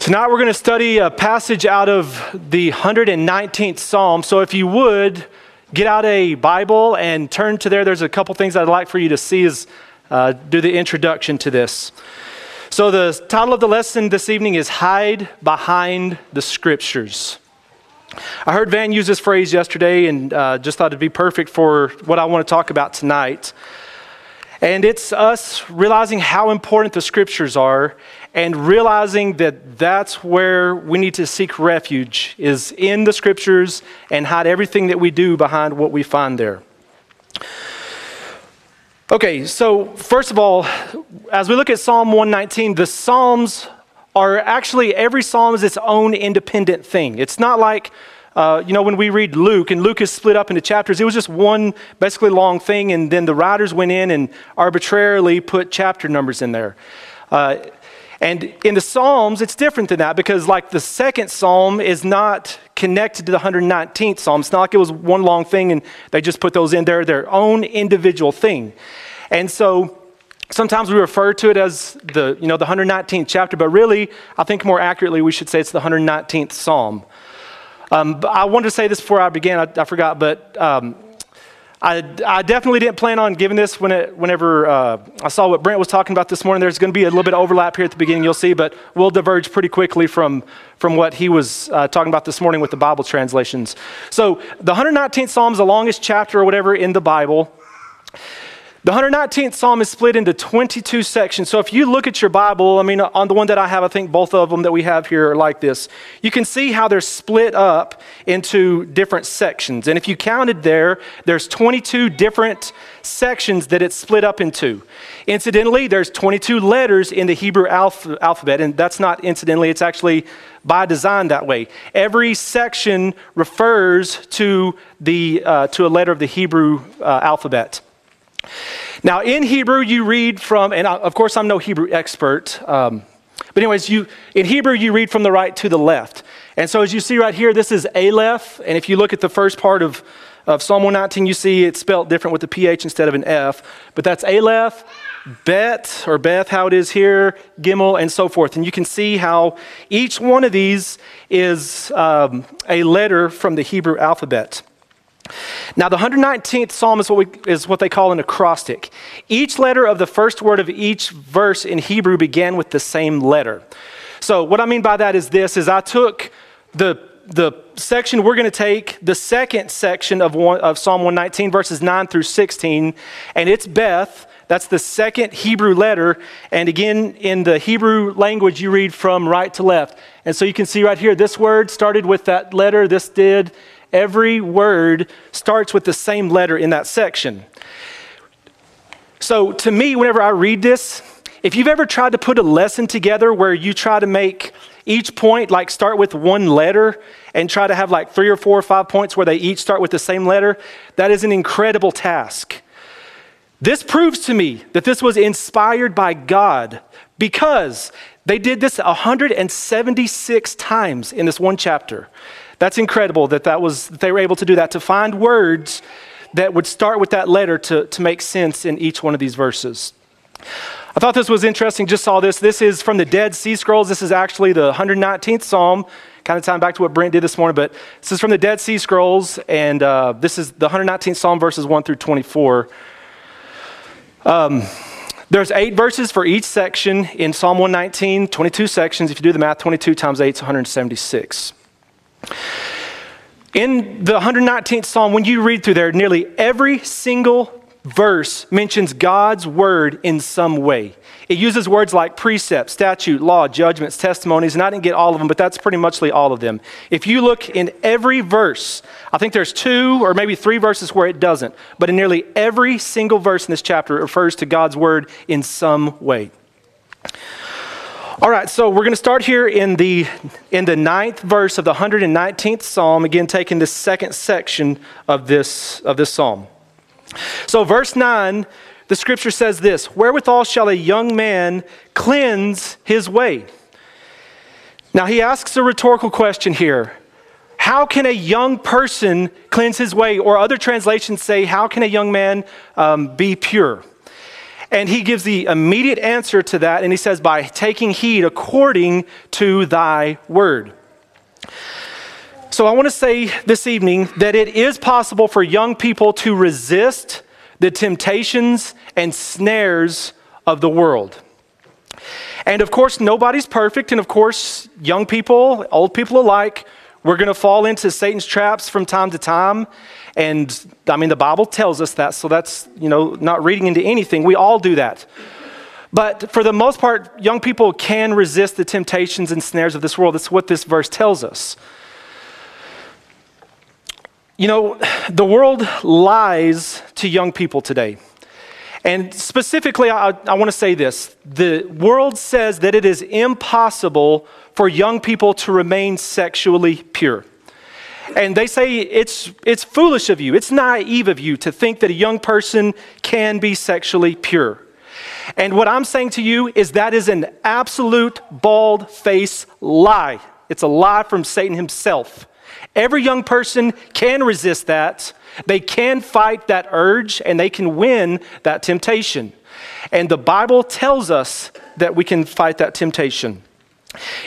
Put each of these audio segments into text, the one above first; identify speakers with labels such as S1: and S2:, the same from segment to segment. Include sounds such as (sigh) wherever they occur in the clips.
S1: Tonight we're going to study a passage out of the 119th Psalm. So if you would, get out a Bible and turn to there. There's a couple things I'd like for you to see as uh, do the introduction to this. So the title of the lesson this evening is Hide Behind the Scriptures. I heard Van use this phrase yesterday and uh, just thought it'd be perfect for what I want to talk about tonight. And it's us realizing how important the scriptures are and realizing that that's where we need to seek refuge is in the scriptures and hide everything that we do behind what we find there. Okay, so first of all, as we look at Psalm 119, the Psalms are actually every psalm is its own independent thing. It's not like uh, you know, when we read Luke, and Luke is split up into chapters, it was just one basically long thing, and then the writers went in and arbitrarily put chapter numbers in there. Uh, and in the Psalms, it's different than that because, like, the second Psalm is not connected to the 119th Psalm. It's not like it was one long thing and they just put those in there, their own individual thing. And so, Sometimes we refer to it as the, you know, the 119th chapter, but really, I think more accurately, we should say it's the 119th Psalm. Um, I wanted to say this before I began, I, I forgot, but um, I, I, definitely didn't plan on giving this when it, whenever uh, I saw what Brent was talking about this morning. There's going to be a little bit of overlap here at the beginning, you'll see, but we'll diverge pretty quickly from, from what he was uh, talking about this morning with the Bible translations. So, the 119th Psalm is the longest chapter or whatever in the Bible. The 119th Psalm is split into 22 sections. So if you look at your Bible, I mean, on the one that I have, I think both of them that we have here are like this. You can see how they're split up into different sections. And if you counted there, there's 22 different sections that it's split up into. Incidentally, there's 22 letters in the Hebrew alph- alphabet, and that's not incidentally, it's actually by design that way. Every section refers to, the, uh, to a letter of the Hebrew uh, alphabet. Now, in Hebrew, you read from, and of course, I'm no Hebrew expert, um, but anyways, you in Hebrew you read from the right to the left, and so as you see right here, this is Aleph, and if you look at the first part of of Psalm 119, you see it's spelled different with the ph instead of an f, but that's Aleph, Bet or Beth, how it is here, Gimel, and so forth, and you can see how each one of these is um, a letter from the Hebrew alphabet. Now, the 119th psalm is what, we, is what they call an acrostic. Each letter of the first word of each verse in Hebrew began with the same letter. So, what I mean by that is this: is I took the the section we're going to take, the second section of, one, of Psalm 119, verses 9 through 16, and it's Beth. That's the second Hebrew letter. And again, in the Hebrew language, you read from right to left. And so you can see right here, this word started with that letter, this did, Every word starts with the same letter in that section. So, to me, whenever I read this, if you've ever tried to put a lesson together where you try to make each point like start with one letter and try to have like three or four or five points where they each start with the same letter, that is an incredible task. This proves to me that this was inspired by God because they did this 176 times in this one chapter. That's incredible that, that, was, that they were able to do that, to find words that would start with that letter to, to make sense in each one of these verses. I thought this was interesting, just saw this. This is from the Dead Sea Scrolls. This is actually the 119th Psalm, kind of tying back to what Brent did this morning, but this is from the Dead Sea Scrolls, and uh, this is the 119th Psalm, verses 1 through 24. Um, there's eight verses for each section in Psalm 119, 22 sections. If you do the math, 22 times 8 is 176. In the 119th Psalm, when you read through there, nearly every single verse mentions God's word in some way. It uses words like precept, statute, law, judgments, testimonies, and I didn't get all of them, but that's pretty muchly all of them. If you look in every verse, I think there's two or maybe three verses where it doesn't, but in nearly every single verse in this chapter, it refers to God's word in some way. All right, so we're going to start here in the, in the ninth verse of the 119th Psalm, again, taking the second section of this, of this psalm. So, verse 9, the scripture says this Wherewithal shall a young man cleanse his way? Now, he asks a rhetorical question here. How can a young person cleanse his way? Or other translations say, How can a young man um, be pure? And he gives the immediate answer to that, and he says, By taking heed according to thy word. So I want to say this evening that it is possible for young people to resist the temptations and snares of the world. And of course, nobody's perfect. And of course, young people, old people alike, we're going to fall into Satan's traps from time to time. And I mean, the Bible tells us that. So that's, you know, not reading into anything. We all do that. But for the most part, young people can resist the temptations and snares of this world. That's what this verse tells us. You know, the world lies to young people today. And specifically, I, I want to say this the world says that it is impossible for young people to remain sexually pure. And they say it's, it's foolish of you, it's naive of you to think that a young person can be sexually pure. And what I'm saying to you is that is an absolute bald face lie. It's a lie from Satan himself. Every young person can resist that. They can fight that urge and they can win that temptation. And the Bible tells us that we can fight that temptation.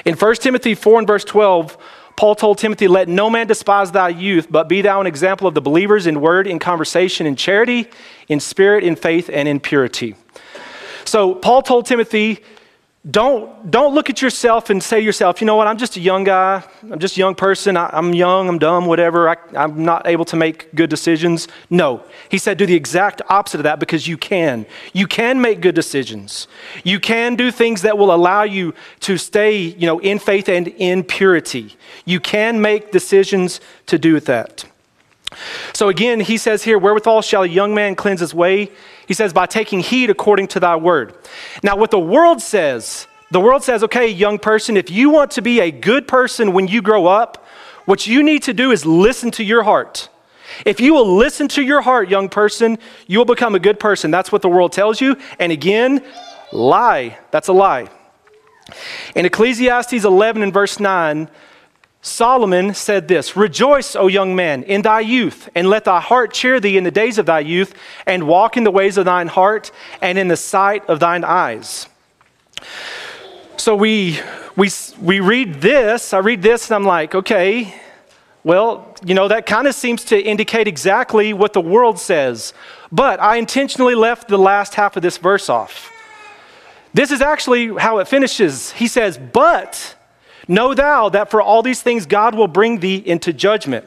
S1: In 1 Timothy 4 and verse 12, Paul told Timothy, Let no man despise thy youth, but be thou an example of the believers in word, in conversation, in charity, in spirit, in faith, and in purity. So Paul told Timothy, don't, don't look at yourself and say to yourself, you know what, I'm just a young guy. I'm just a young person. I, am young, I'm dumb, whatever. I, I'm not able to make good decisions. No. He said, do the exact opposite of that because you can. You can make good decisions. You can do things that will allow you to stay, you know, in faith and in purity. You can make decisions to do that. So again, he says here, wherewithal shall a young man cleanse his way? He says, by taking heed according to thy word. Now, what the world says, the world says, okay, young person, if you want to be a good person when you grow up, what you need to do is listen to your heart. If you will listen to your heart, young person, you will become a good person. That's what the world tells you. And again, lie. That's a lie. In Ecclesiastes 11 and verse 9, Solomon said this Rejoice, O young man, in thy youth, and let thy heart cheer thee in the days of thy youth, and walk in the ways of thine heart, and in the sight of thine eyes. So we, we, we read this, I read this, and I'm like, okay, well, you know, that kind of seems to indicate exactly what the world says. But I intentionally left the last half of this verse off. This is actually how it finishes. He says, But Know thou that for all these things God will bring thee into judgment.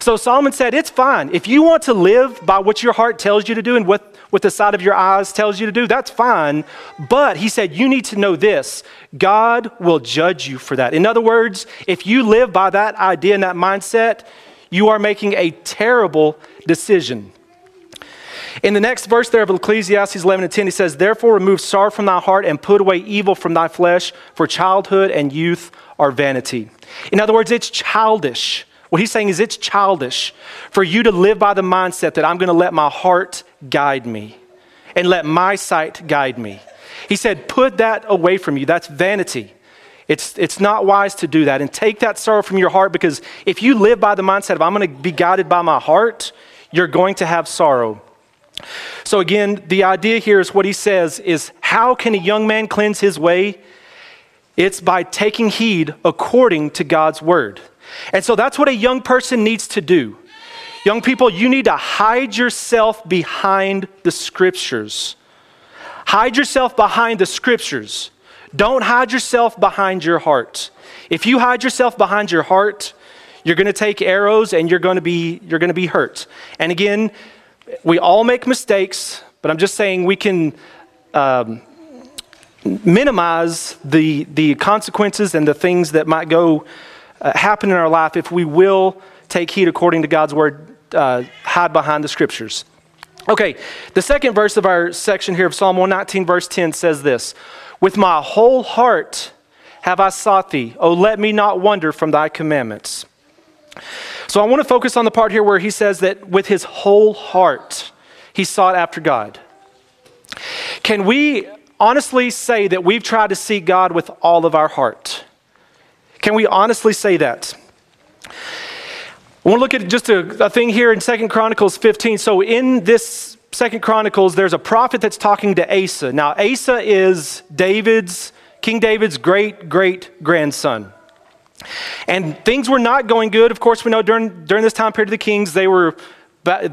S1: So Solomon said, It's fine. If you want to live by what your heart tells you to do and what, what the side of your eyes tells you to do, that's fine. But he said, You need to know this God will judge you for that. In other words, if you live by that idea and that mindset, you are making a terrible decision. In the next verse there of Ecclesiastes 11 and 10, he says, Therefore remove sorrow from thy heart and put away evil from thy flesh, for childhood and youth are vanity. In other words, it's childish. What he's saying is it's childish for you to live by the mindset that I'm going to let my heart guide me and let my sight guide me. He said, Put that away from you. That's vanity. It's, it's not wise to do that. And take that sorrow from your heart because if you live by the mindset of I'm going to be guided by my heart, you're going to have sorrow. So, again, the idea here is what he says is how can a young man cleanse his way? It's by taking heed according to God's word. And so that's what a young person needs to do. Young people, you need to hide yourself behind the scriptures. Hide yourself behind the scriptures. Don't hide yourself behind your heart. If you hide yourself behind your heart, you're going to take arrows and you're going to be you're going to be hurt. And again, we all make mistakes, but I'm just saying we can um, minimize the, the consequences and the things that might go uh, happen in our life if we will take heed according to God's word, uh, hide behind the scriptures. Okay, the second verse of our section here of Psalm 119, verse 10 says this With my whole heart have I sought thee. Oh, let me not wander from thy commandments. So I want to focus on the part here where he says that with his whole heart, he sought after God. Can we honestly say that we've tried to seek God with all of our heart? Can we honestly say that? I want to look at just a, a thing here in Second Chronicles 15. So in this Second Chronicles, there's a prophet that's talking to Asa. Now, Asa is David's, King David's great great grandson. And things were not going good. Of course, we know during, during this time period of the kings, they were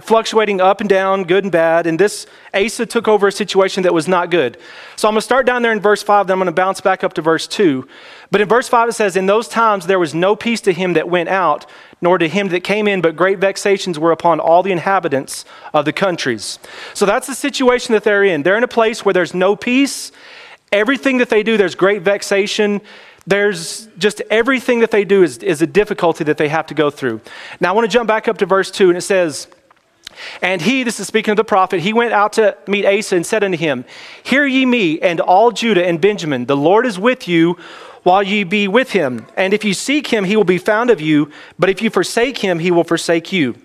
S1: fluctuating up and down, good and bad. And this Asa took over a situation that was not good. So I'm going to start down there in verse 5, then I'm going to bounce back up to verse 2. But in verse 5, it says, In those times there was no peace to him that went out, nor to him that came in, but great vexations were upon all the inhabitants of the countries. So that's the situation that they're in. They're in a place where there's no peace. Everything that they do, there's great vexation there's just everything that they do is, is a difficulty that they have to go through. Now, I want to jump back up to verse 2, and it says, And he, this is speaking of the prophet, he went out to meet Asa and said unto him, Hear ye me, and all Judah and Benjamin, the Lord is with you while ye be with him. And if you seek him, he will be found of you, but if you forsake him, he will forsake you.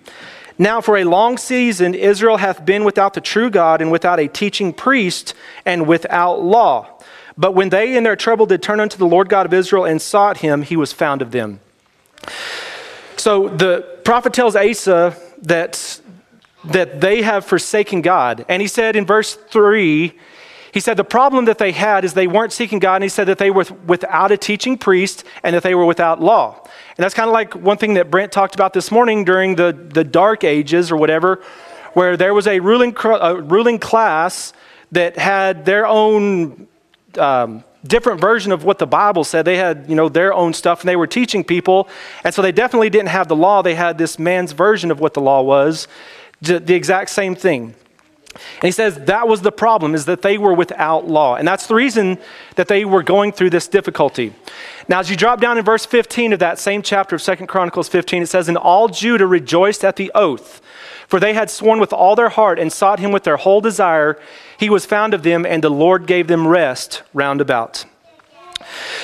S1: Now, for a long season, Israel hath been without the true God, and without a teaching priest, and without law. But when they in their trouble did turn unto the Lord God of Israel and sought him, he was found of them. So the prophet tells Asa that, that they have forsaken God. And he said in verse 3, he said the problem that they had is they weren't seeking God, and he said that they were without a teaching priest and that they were without law. And that's kind of like one thing that Brent talked about this morning during the, the dark ages or whatever, where there was a ruling, a ruling class that had their own um, different version of what the Bible said. They had, you know, their own stuff and they were teaching people. And so they definitely didn't have the law. They had this man's version of what the law was, the exact same thing. And he says that was the problem is that they were without law. And that's the reason that they were going through this difficulty. Now as you drop down in verse 15 of that same chapter of Second Chronicles 15 it says and all Judah rejoiced at the oath for they had sworn with all their heart and sought him with their whole desire. He was found of them, and the Lord gave them rest round about.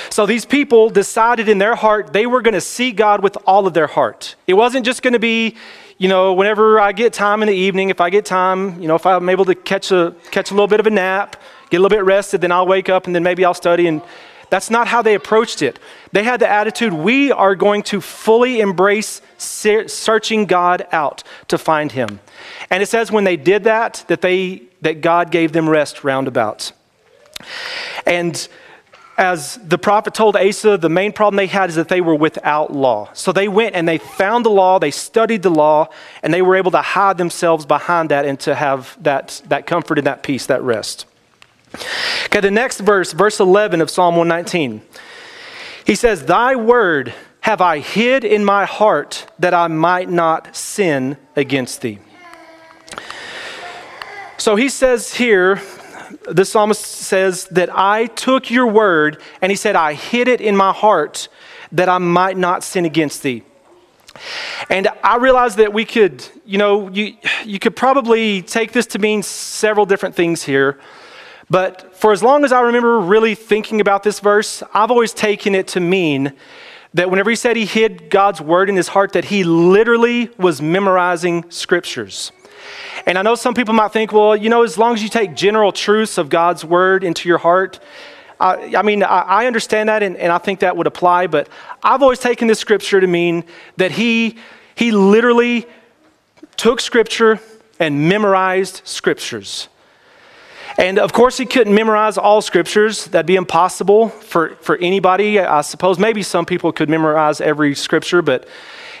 S1: So these people decided in their heart they were going to see God with all of their heart. It wasn't just going to be, you know, whenever I get time in the evening, if I get time, you know, if I'm able to catch a catch a little bit of a nap, get a little bit rested, then I'll wake up and then maybe I'll study and that's not how they approached it. They had the attitude we are going to fully embrace searching God out to find him. And it says when they did that that they that God gave them rest roundabout. And as the prophet told Asa, the main problem they had is that they were without law. So they went and they found the law, they studied the law, and they were able to hide themselves behind that and to have that, that comfort and that peace, that rest. Okay, the next verse, verse 11 of Psalm 119. He says, Thy word have I hid in my heart that I might not sin against thee. So he says here, the psalmist says that I took your word and he said, I hid it in my heart that I might not sin against thee. And I realize that we could, you know, you, you could probably take this to mean several different things here. But for as long as I remember really thinking about this verse, I've always taken it to mean that whenever he said he hid God's word in his heart, that he literally was memorizing scriptures. And I know some people might think, well, you know, as long as you take general truths of God's word into your heart, I, I mean, I, I understand that and, and I think that would apply, but I've always taken this scripture to mean that he, he literally took scripture and memorized scriptures. And of course, he couldn't memorize all scriptures. That'd be impossible for, for anybody. I suppose maybe some people could memorize every scripture, but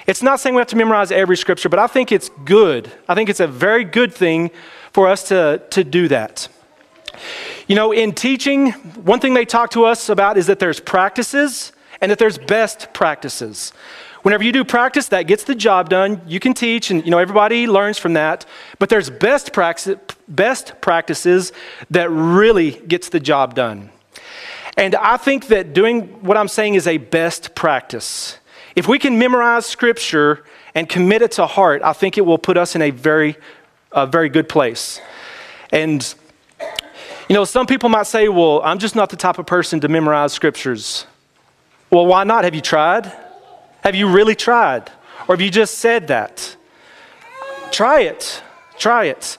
S1: it's not saying we have to memorize every scripture, but I think it's good. I think it's a very good thing for us to, to do that. You know, in teaching, one thing they talk to us about is that there's practices and that there's best practices. Whenever you do practice, that gets the job done. You can teach, and you know everybody learns from that. But there's best practice, best practices that really gets the job done. And I think that doing what I'm saying is a best practice. If we can memorize Scripture and commit it to heart, I think it will put us in a very, very good place. And you know, some people might say, "Well, I'm just not the type of person to memorize scriptures." Well, why not? Have you tried? Have you really tried? Or have you just said that? Try it. Try it.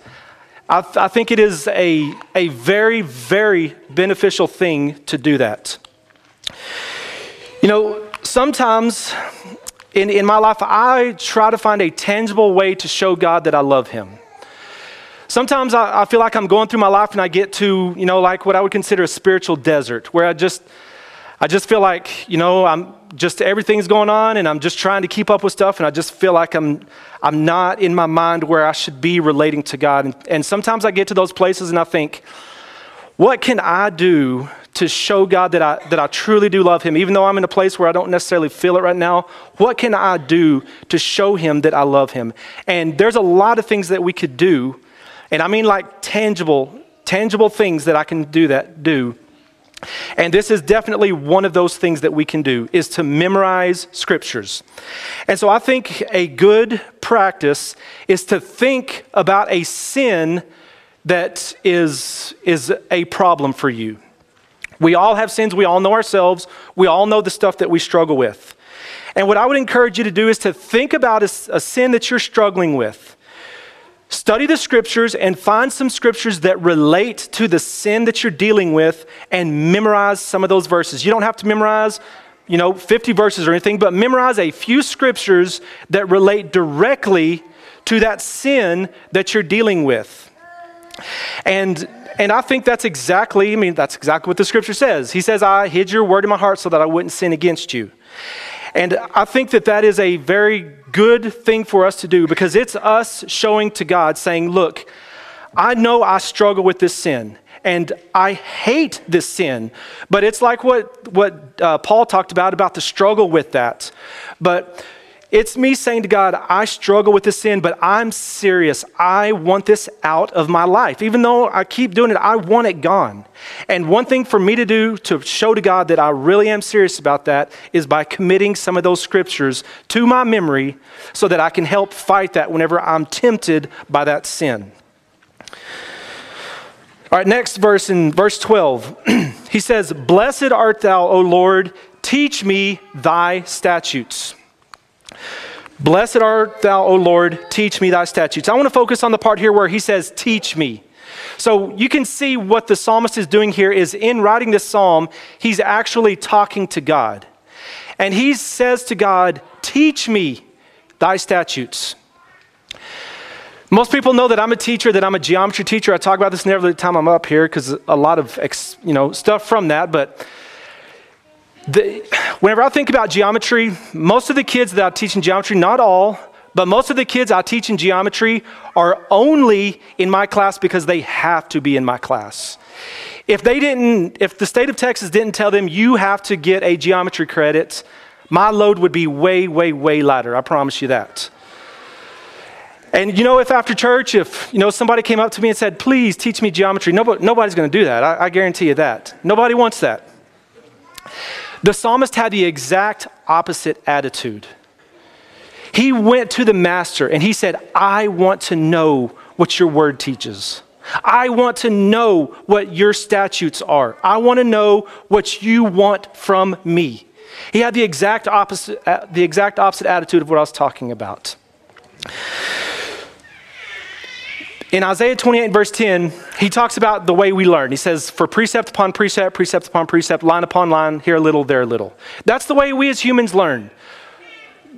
S1: I, I think it is a, a very, very beneficial thing to do that. You know, sometimes in, in my life, I try to find a tangible way to show God that I love Him. Sometimes I, I, feel like I'm going through my life and I get to, you know, like what I would consider a spiritual desert where I just, I just feel like, you know, I'm just everything's going on and I'm just trying to keep up with stuff and I just feel like I'm, I'm not in my mind where I should be relating to God. And, and sometimes I get to those places and I think, what can I do to show God that I, that I truly do love Him, even though I'm in a place where I don't necessarily feel it right now? What can I do to show Him that I love Him? And there's a lot of things that we could do and I mean like tangible, tangible things that I can do that do. And this is definitely one of those things that we can do is to memorize scriptures. And so I think a good practice is to think about a sin that is, is a problem for you. We all have sins, we all know ourselves, we all know the stuff that we struggle with. And what I would encourage you to do is to think about a, a sin that you're struggling with Study the scriptures and find some scriptures that relate to the sin that you're dealing with and memorize some of those verses. You don't have to memorize, you know, 50 verses or anything, but memorize a few scriptures that relate directly to that sin that you're dealing with. And and I think that's exactly, I mean, that's exactly what the scripture says. He says, I hid your word in my heart so that I wouldn't sin against you. And I think that that is a very good thing for us to do because it's us showing to God, saying, Look, I know I struggle with this sin and I hate this sin. But it's like what, what uh, Paul talked about, about the struggle with that. But it's me saying to God, I struggle with this sin, but I'm serious. I want this out of my life. Even though I keep doing it, I want it gone. And one thing for me to do to show to God that I really am serious about that is by committing some of those scriptures to my memory so that I can help fight that whenever I'm tempted by that sin. All right, next verse in verse 12. (clears throat) he says, Blessed art thou, O Lord, teach me thy statutes. Blessed art thou, O Lord, teach me thy statutes. I want to focus on the part here where he says, Teach me. So you can see what the psalmist is doing here is in writing this psalm, he's actually talking to God. And he says to God, Teach me thy statutes. Most people know that I'm a teacher, that I'm a geometry teacher. I talk about this every time I'm up here because a lot of you know stuff from that. But the, whenever I think about geometry, most of the kids that I teach in geometry, not all, but most of the kids I teach in geometry are only in my class because they have to be in my class. If they didn't, if the state of Texas didn't tell them you have to get a geometry credit, my load would be way, way, way lighter. I promise you that. And you know, if after church, if you know somebody came up to me and said, "Please teach me geometry," nobody, nobody's going to do that. I, I guarantee you that. Nobody wants that. The psalmist had the exact opposite attitude. He went to the master and he said, I want to know what your word teaches. I want to know what your statutes are. I want to know what you want from me. He had the exact opposite, uh, the exact opposite attitude of what I was talking about. In Isaiah 28, verse 10, he talks about the way we learn. He says, For precept upon precept, precept upon precept, line upon line, here a little, there a little. That's the way we as humans learn.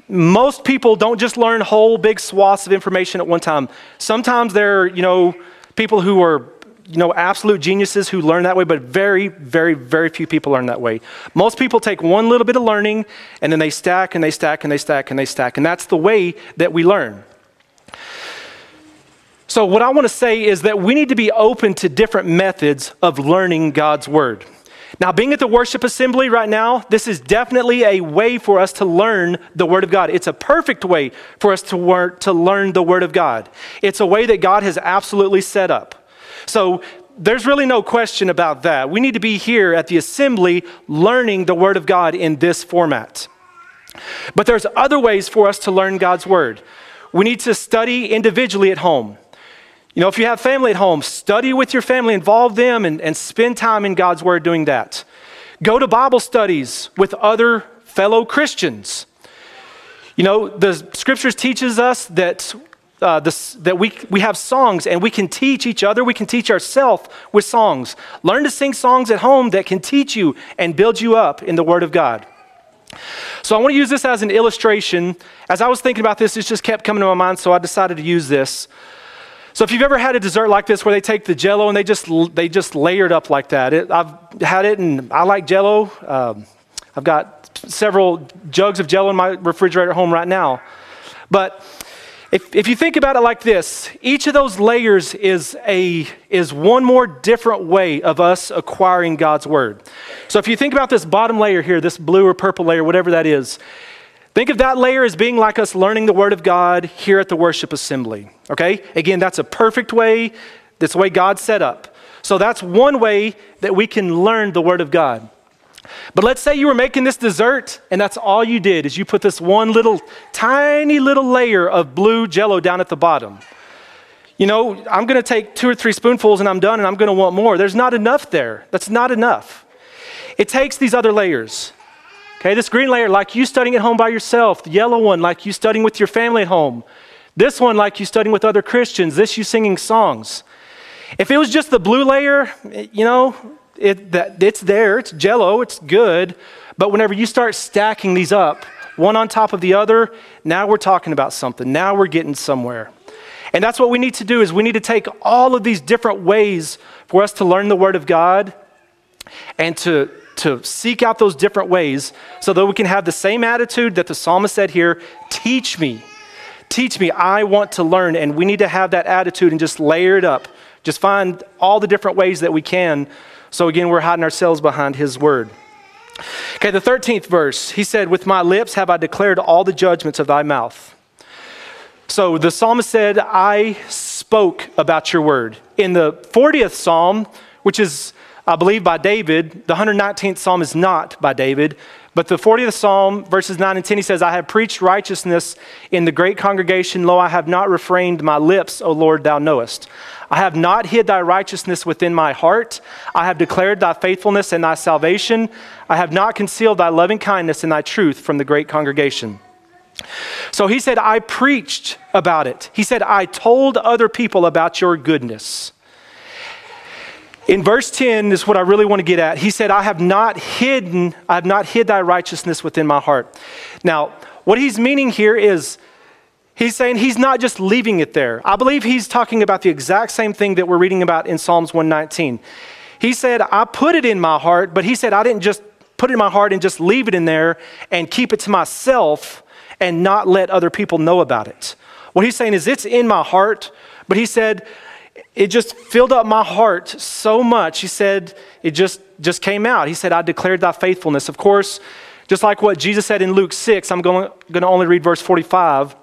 S1: Most people don't just learn whole big swaths of information at one time. Sometimes there are, you know, people who are, you know, absolute geniuses who learn that way, but very, very, very few people learn that way. Most people take one little bit of learning and then they stack and they stack and they stack and they stack. And that's the way that we learn. So, what I want to say is that we need to be open to different methods of learning God's Word. Now, being at the worship assembly right now, this is definitely a way for us to learn the Word of God. It's a perfect way for us to, work, to learn the Word of God. It's a way that God has absolutely set up. So, there's really no question about that. We need to be here at the assembly learning the Word of God in this format. But there's other ways for us to learn God's Word. We need to study individually at home. You know, if you have family at home, study with your family, involve them, and, and spend time in God's Word doing that. Go to Bible studies with other fellow Christians. You know, the scriptures teaches us that, uh, this, that we, we have songs and we can teach each other, we can teach ourselves with songs. Learn to sing songs at home that can teach you and build you up in the Word of God. So I want to use this as an illustration. As I was thinking about this, it just kept coming to my mind, so I decided to use this. So if you've ever had a dessert like this where they take the jello and they just, they just layer it up like that, it, I've had it and I like jello. Um, I've got several jugs of jello in my refrigerator at home right now. But if, if you think about it like this, each of those layers is, a, is one more different way of us acquiring God's word. So if you think about this bottom layer here, this blue or purple layer, whatever that is, think of that layer as being like us learning the word of God here at the worship assembly. Okay? Again, that's a perfect way, that's the way God set up. So that's one way that we can learn the word of God. But let's say you were making this dessert and that's all you did is you put this one little tiny little layer of blue jello down at the bottom. You know, I'm going to take two or three spoonfuls and I'm done and I'm going to want more. There's not enough there. That's not enough. It takes these other layers. Okay, this green layer, like you studying at home by yourself. The yellow one, like you studying with your family at home. This one, like you studying with other Christians. This, you singing songs. If it was just the blue layer, you know, it, that, it's there, it's jello, it's good. But whenever you start stacking these up, one on top of the other, now we're talking about something. Now we're getting somewhere. And that's what we need to do is we need to take all of these different ways for us to learn the word of God and to to seek out those different ways so that we can have the same attitude that the psalmist said here teach me teach me i want to learn and we need to have that attitude and just layer it up just find all the different ways that we can so again, we're hiding ourselves behind his word. Okay, the 13th verse, he said, With my lips have I declared all the judgments of thy mouth. So the psalmist said, I spoke about your word. In the 40th psalm, which is, I believe, by David, the 119th psalm is not by David, but the 40th Psalm, verses 9 and 10, he says, I have preached righteousness in the great congregation. Lo, I have not refrained my lips, O Lord, thou knowest. I have not hid thy righteousness within my heart. I have declared thy faithfulness and thy salvation. I have not concealed thy loving kindness and thy truth from the great congregation. So he said, I preached about it. He said, I told other people about your goodness. In verse 10 is what I really want to get at. He said, I have not hidden, I have not hid thy righteousness within my heart. Now, what he's meaning here is he's saying he's not just leaving it there. I believe he's talking about the exact same thing that we're reading about in Psalms 119. He said, I put it in my heart, but he said, I didn't just put it in my heart and just leave it in there and keep it to myself and not let other people know about it. What he's saying is, it's in my heart, but he said, it just filled up my heart so much. He said, it just, just came out. He said, I declared thy faithfulness. Of course, just like what Jesus said in Luke 6, I'm going, going to only read verse 45.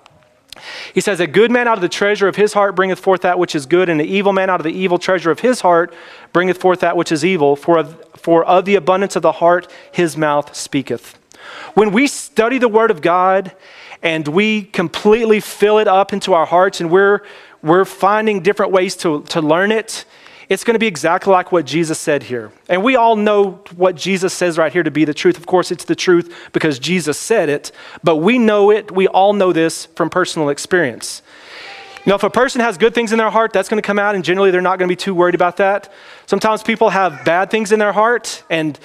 S1: He says, A good man out of the treasure of his heart bringeth forth that which is good, and the evil man out of the evil treasure of his heart bringeth forth that which is evil. For of, for of the abundance of the heart his mouth speaketh. When we study the Word of God and we completely fill it up into our hearts and we're we're finding different ways to, to learn it. It's going to be exactly like what Jesus said here. And we all know what Jesus says right here to be the truth. Of course, it's the truth because Jesus said it, but we know it. We all know this from personal experience. You know, if a person has good things in their heart, that's going to come out, and generally they're not going to be too worried about that. Sometimes people have bad things in their heart, and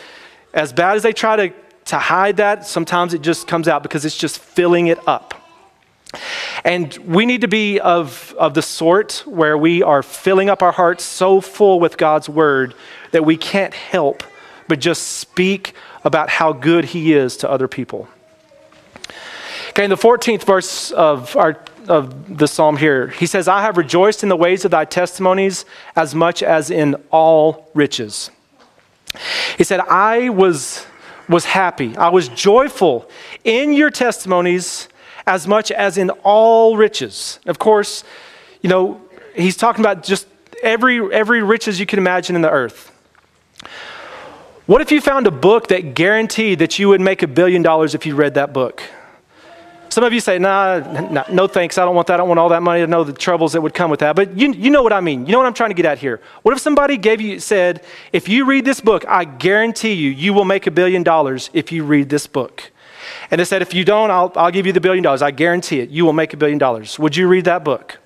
S1: as bad as they try to, to hide that, sometimes it just comes out because it's just filling it up. And we need to be of, of the sort where we are filling up our hearts so full with God's word that we can't help but just speak about how good He is to other people. Okay, in the 14th verse of, our, of the psalm here, he says, I have rejoiced in the ways of thy testimonies as much as in all riches. He said, I was, was happy, I was joyful in your testimonies as much as in all riches. Of course, you know, he's talking about just every, every riches you can imagine in the earth. What if you found a book that guaranteed that you would make a billion dollars if you read that book? Some of you say, nah, nah, no thanks, I don't want that. I don't want all that money to know the troubles that would come with that. But you, you know what I mean. You know what I'm trying to get at here. What if somebody gave you, said, if you read this book, I guarantee you, you will make a billion dollars if you read this book? And they said, if you don't, I'll, I'll give you the billion dollars. I guarantee it. You will make a billion dollars. Would you read that book?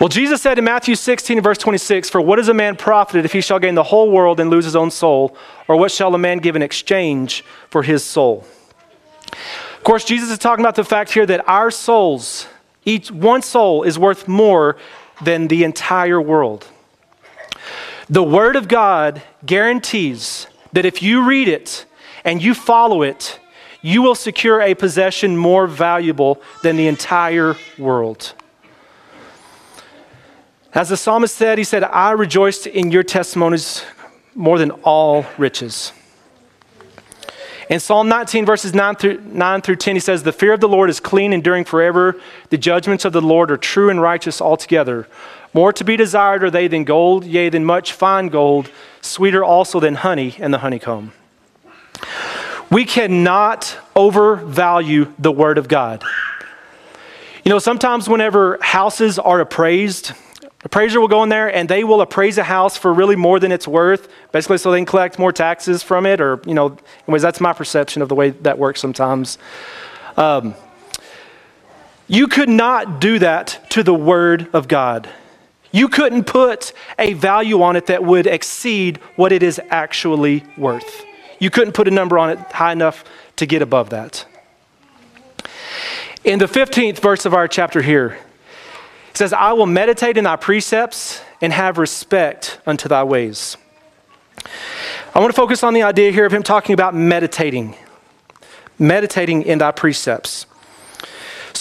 S1: Well, Jesus said in Matthew 16, verse 26, For what is a man profited if he shall gain the whole world and lose his own soul? Or what shall a man give in exchange for his soul? Of course, Jesus is talking about the fact here that our souls, Each one soul is worth more than the entire world. The Word of God guarantees that if you read it and you follow it, you will secure a possession more valuable than the entire world. As the psalmist said, he said, I rejoiced in your testimonies more than all riches. In Psalm 19, verses 9 through, 9 through 10, he says, The fear of the Lord is clean, enduring forever. The judgments of the Lord are true and righteous altogether. More to be desired are they than gold, yea, than much fine gold, sweeter also than honey and the honeycomb. We cannot overvalue the Word of God. You know, sometimes whenever houses are appraised, appraiser will go in there and they will appraise a house for really more than it's worth, basically so they can collect more taxes from it, or, you know, anyways, that's my perception of the way that works sometimes. Um, you could not do that to the Word of God. You couldn't put a value on it that would exceed what it is actually worth. You couldn't put a number on it high enough to get above that. In the 15th verse of our chapter here, it says, I will meditate in thy precepts and have respect unto thy ways. I want to focus on the idea here of him talking about meditating, meditating in thy precepts.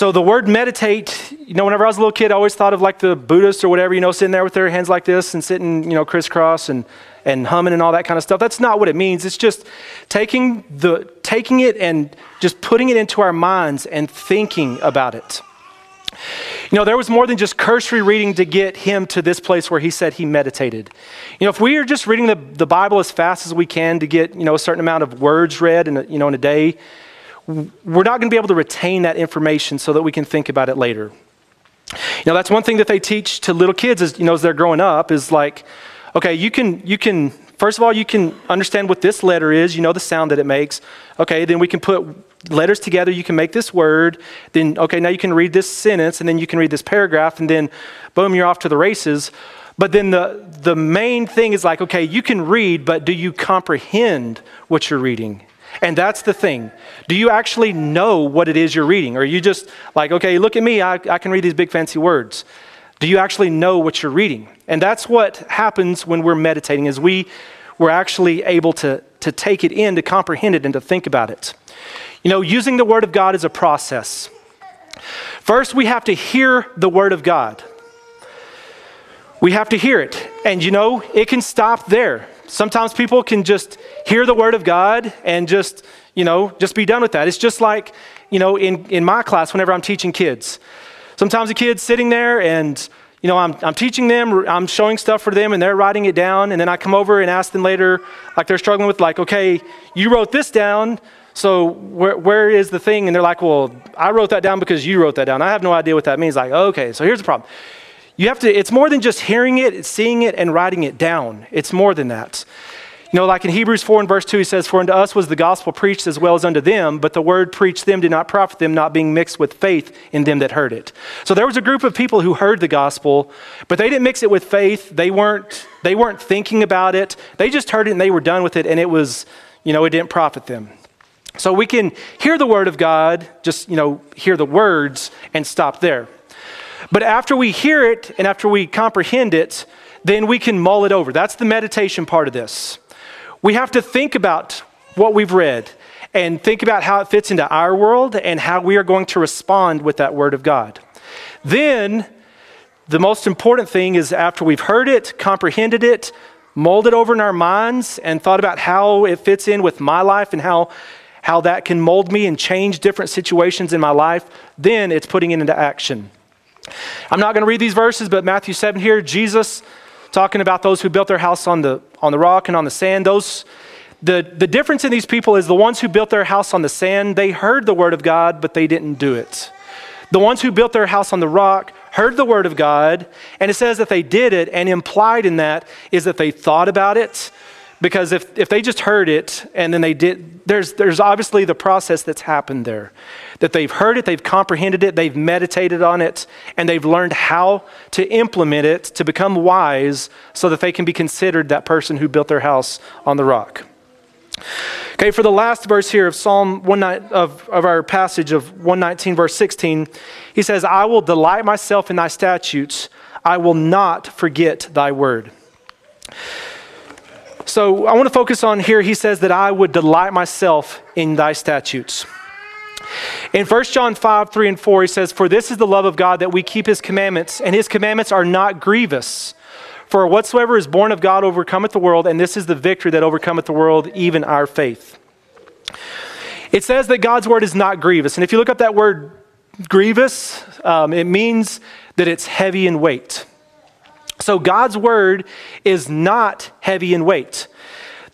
S1: So the word meditate, you know, whenever I was a little kid, I always thought of like the Buddhists or whatever, you know, sitting there with their hands like this and sitting, you know, crisscross and, and humming and all that kind of stuff. That's not what it means. It's just taking the taking it and just putting it into our minds and thinking about it. You know, there was more than just cursory reading to get him to this place where he said he meditated. You know, if we are just reading the, the Bible as fast as we can to get, you know, a certain amount of words read in a, you know, in a day, we're not going to be able to retain that information so that we can think about it later. You know, that's one thing that they teach to little kids is, you know, as they're growing up is like, okay, you can, you can, first of all, you can understand what this letter is, you know the sound that it makes. Okay, then we can put letters together, you can make this word. Then, okay, now you can read this sentence, and then you can read this paragraph, and then boom, you're off to the races. But then the, the main thing is like, okay, you can read, but do you comprehend what you're reading? And that's the thing. Do you actually know what it is you're reading? Or are you just like, okay, look at me, I, I can read these big fancy words. Do you actually know what you're reading? And that's what happens when we're meditating, is we, we're actually able to, to take it in, to comprehend it, and to think about it. You know, using the Word of God is a process. First, we have to hear the Word of God. We have to hear it. And you know, it can stop there. Sometimes people can just hear the word of God and just, you know, just be done with that. It's just like, you know, in, in my class, whenever I'm teaching kids. Sometimes a kid's sitting there and, you know, I'm, I'm teaching them, I'm showing stuff for them, and they're writing it down. And then I come over and ask them later, like they're struggling with, like, okay, you wrote this down, so where, where is the thing? And they're like, well, I wrote that down because you wrote that down. I have no idea what that means. Like, okay, so here's the problem. You have to, it's more than just hearing it, seeing it, and writing it down. It's more than that. You know, like in Hebrews 4 and verse 2, he says, For unto us was the gospel preached as well as unto them, but the word preached them did not profit them, not being mixed with faith in them that heard it. So there was a group of people who heard the gospel, but they didn't mix it with faith. They weren't, they weren't thinking about it. They just heard it and they were done with it, and it was, you know, it didn't profit them. So we can hear the word of God, just, you know, hear the words and stop there. But after we hear it and after we comprehend it, then we can mull it over. That's the meditation part of this. We have to think about what we've read and think about how it fits into our world and how we are going to respond with that word of God. Then, the most important thing is after we've heard it, comprehended it, mulled it over in our minds, and thought about how it fits in with my life and how, how that can mold me and change different situations in my life, then it's putting it into action. I'm not going to read these verses, but Matthew 7 here, Jesus talking about those who built their house on the, on the rock and on the sand. Those, the, the difference in these people is the ones who built their house on the sand, they heard the word of God, but they didn't do it. The ones who built their house on the rock heard the word of God, and it says that they did it, and implied in that is that they thought about it, because if, if they just heard it and then they did, there's, there's obviously the process that's happened there. That they've heard it, they've comprehended it, they've meditated on it, and they've learned how to implement it to become wise so that they can be considered that person who built their house on the rock. Okay, for the last verse here of Psalm 1 of, of our passage of 119, verse 16, he says, I will delight myself in thy statutes, I will not forget thy word. So I want to focus on here, he says that I would delight myself in thy statutes. In 1 John 5, 3 and 4, he says, For this is the love of God that we keep his commandments, and his commandments are not grievous. For whatsoever is born of God overcometh the world, and this is the victory that overcometh the world, even our faith. It says that God's word is not grievous. And if you look up that word grievous, um, it means that it's heavy in weight. So God's word is not heavy in weight.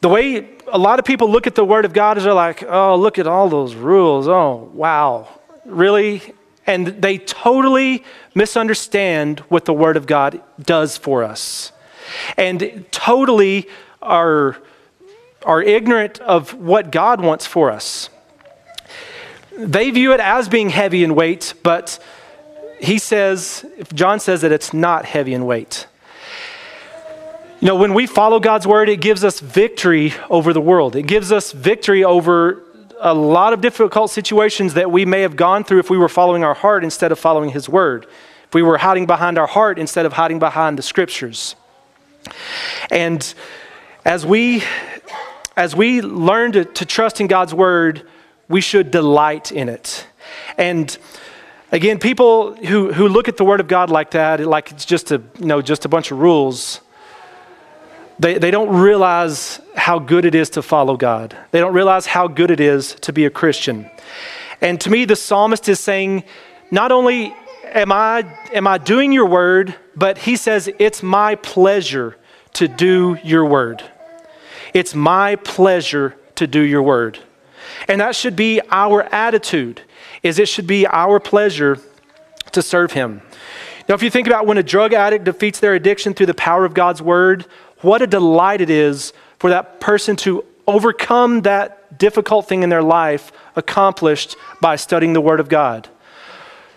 S1: The way a lot of people look at the word of God is they're like, oh, look at all those rules. Oh, wow. Really? And they totally misunderstand what the word of God does for us. And totally are, are ignorant of what God wants for us. They view it as being heavy in weight, but he says, John says that it's not heavy in weight. You know, when we follow God's word, it gives us victory over the world. It gives us victory over a lot of difficult situations that we may have gone through if we were following our heart instead of following His word. If we were hiding behind our heart instead of hiding behind the scriptures. And as we as we learn to, to trust in God's word, we should delight in it. And again, people who, who look at the word of God like that, like it's just a you know just a bunch of rules, they, they don't realize how good it is to follow God. They don't realize how good it is to be a Christian. And to me, the psalmist is saying, not only am I, am I doing your word, but he says, it's my pleasure to do your word. It's my pleasure to do your word. And that should be our attitude, is it should be our pleasure to serve him. Now, if you think about when a drug addict defeats their addiction through the power of God's word, what a delight it is for that person to overcome that difficult thing in their life accomplished by studying the Word of God.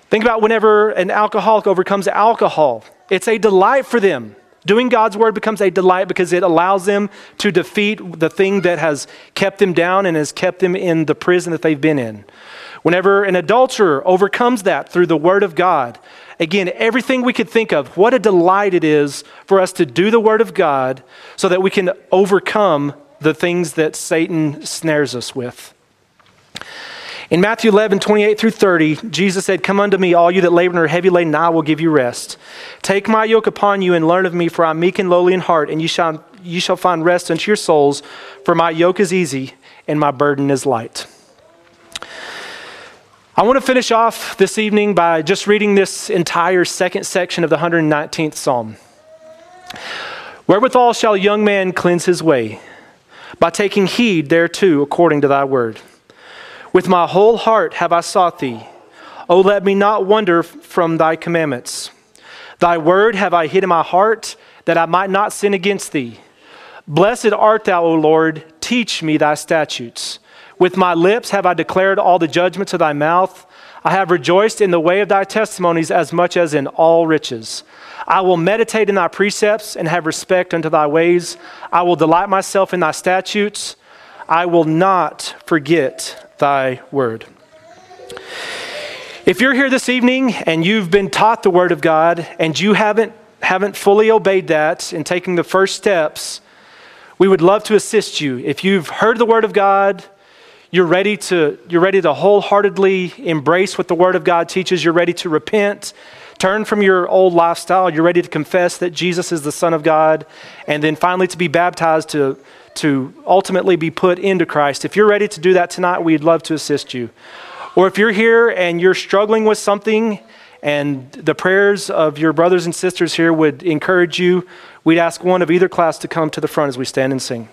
S1: Think about whenever an alcoholic overcomes alcohol, it's a delight for them. Doing God's word becomes a delight because it allows them to defeat the thing that has kept them down and has kept them in the prison that they've been in. Whenever an adulterer overcomes that through the word of God, Again, everything we could think of, what a delight it is for us to do the Word of God so that we can overcome the things that Satan snares us with. In Matthew 11, 28 through 30, Jesus said, Come unto me, all you that labor and are heavy laden, I will give you rest. Take my yoke upon you and learn of me, for I am meek and lowly in heart, and you shall, you shall find rest unto your souls, for my yoke is easy and my burden is light. I want to finish off this evening by just reading this entire second section of the 119th Psalm. Wherewithal shall a young man cleanse his way? By taking heed thereto according to thy word. With my whole heart have I sought thee. O let me not wander from thy commandments. Thy word have I hid in my heart, that I might not sin against thee. Blessed art thou, O Lord, teach me thy statutes. With my lips have I declared all the judgments of thy mouth. I have rejoiced in the way of thy testimonies as much as in all riches. I will meditate in thy precepts and have respect unto thy ways. I will delight myself in thy statutes. I will not forget thy word. If you're here this evening and you've been taught the word of God and you haven't, haven't fully obeyed that in taking the first steps, we would love to assist you. If you've heard the word of God, you're ready to, you're ready to wholeheartedly embrace what the Word of God teaches. You're ready to repent, turn from your old lifestyle. You're ready to confess that Jesus is the Son of God, and then finally to be baptized to, to ultimately be put into Christ. If you're ready to do that tonight, we'd love to assist you. Or if you're here and you're struggling with something, and the prayers of your brothers and sisters here would encourage you, we'd ask one of either class to come to the front as we stand and sing.